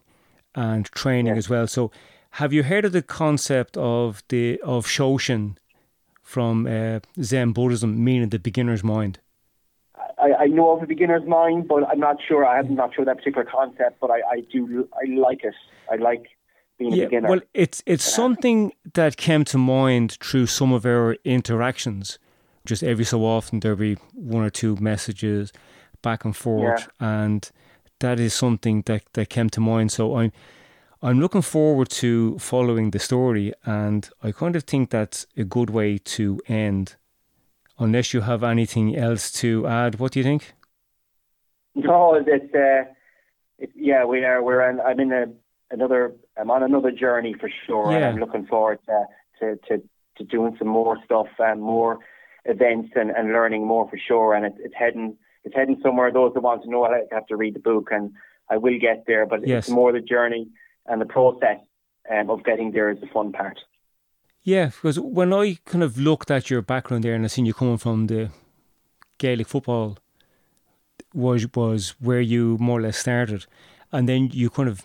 and training as well. So, have you heard of the concept of the of Shoshin from uh, Zen Buddhism, meaning the beginner's mind? I, I, know of the beginner's mind, but I'm not sure. I'm not sure that particular concept, but I, I do. I like it. I like being yeah, a beginner. Well, it's it's uh, something that came to mind through some of our interactions. Just every so often there'll be one or two messages back and forth, yeah. and that is something that that came to mind. So I'm I'm looking forward to following the story, and I kind of think that's a good way to end unless you have anything else to add. What do you think? No, it's uh, it, yeah, we are. We're in, I'm in a, another. I'm on another journey for sure, yeah. I'm looking forward to, to to, to doing some more stuff and more events and, and learning more for sure. And it, it's heading it's heading somewhere. Those that want to know, I have to read the book, and I will get there. But yes. it's more the journey and the process um, of getting there is the fun part. Yeah, because when I kind of looked at your background there and I seen you coming from the Gaelic football was was where you more or less started, and then you kind of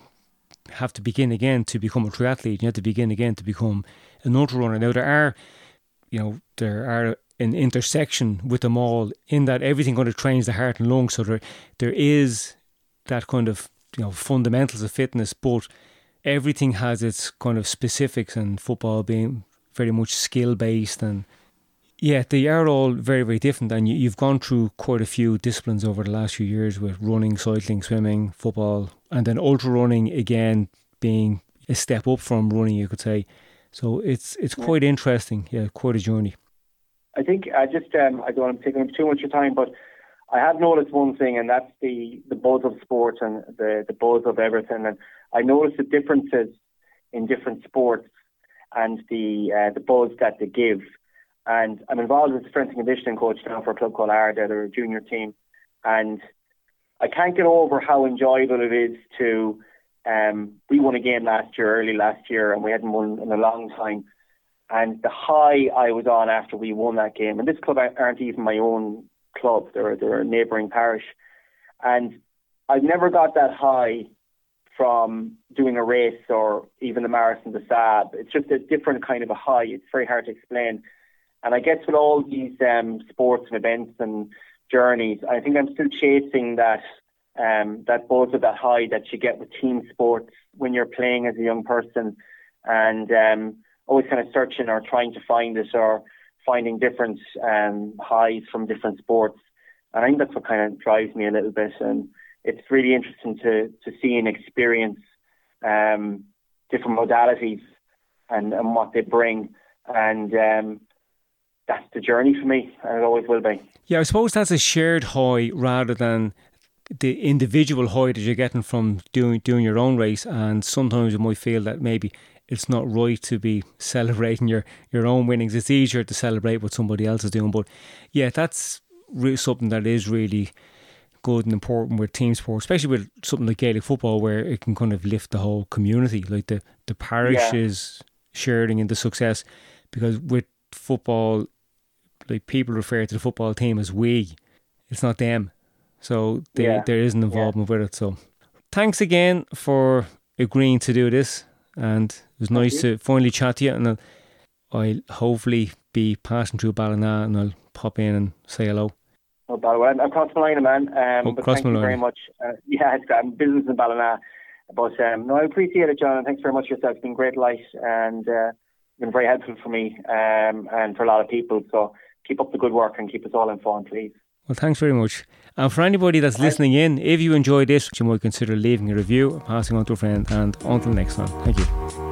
have to begin again to become a triathlete. You have to begin again to become an ultra runner. Now there are, you know, there are an intersection with them all in that everything kind of trains the heart and lungs. So there there is that kind of you know fundamentals of fitness, but everything has its kind of specifics, and football being very much skill based and yeah, they are all very, very different. And you, have gone through quite a few disciplines over the last few years with running, cycling, swimming, football, and then ultra running again being a step up from running, you could say. So it's it's quite interesting. Yeah, quite a journey. I think I just um, I don't want to take up too much of your time, but I have noticed one thing, and that's the the buzz of sports and the the buzz of everything. And I noticed the differences in different sports and the uh, the buzz that they give. And I'm involved as a strength and conditioning coach now for a club called Ardagh, they're a junior team, and I can't get over how enjoyable it is to. Um, we won a game last year, early last year, and we hadn't won in a long time. And the high I was on after we won that game, and this club aren't even my own club; they're they're a neighbouring parish, and I've never got that high from doing a race or even the Marathon des Sables. It's just a different kind of a high. It's very hard to explain. And I guess with all these um, sports and events and journeys, I think I'm still chasing that um, that buzz of that high that you get with team sports when you're playing as a young person, and um, always kind of searching or trying to find it or finding different um, highs from different sports. And I think that's what kind of drives me a little bit. And it's really interesting to to see and experience um, different modalities and, and what they bring, and um, that's the journey for me, and it always will be. Yeah, I suppose that's a shared high rather than the individual high that you're getting from doing doing your own race, and sometimes you might feel that maybe it's not right to be celebrating your, your own winnings. It's easier to celebrate what somebody else is doing, but yeah, that's something that is really good and important with team sport, especially with something like Gaelic football, where it can kind of lift the whole community. Like the the parish yeah. is sharing in the success, because with football, like people refer to the football team as we. It's not them, so they, yeah. there is an involvement yeah. with it. So, thanks again for agreeing to do this, and it was Thank nice you. to finally chat to you. And I'll, I'll hopefully be passing through Ballina, and I'll pop in and say hello. Oh, Ballina. I'm across Malina, man. Um, oh, but thank you very much. Uh, yeah, it's got business in Ballina. But um, no, I appreciate it, John, and thanks very much yourself. It's been great light and uh, been very helpful for me um, and for a lot of people. So keep up the good work and keep us all informed, please. Well, thanks very much. And for anybody that's listening in, if you enjoyed this, you might consider leaving a review, passing on to a friend, and until next time, thank you.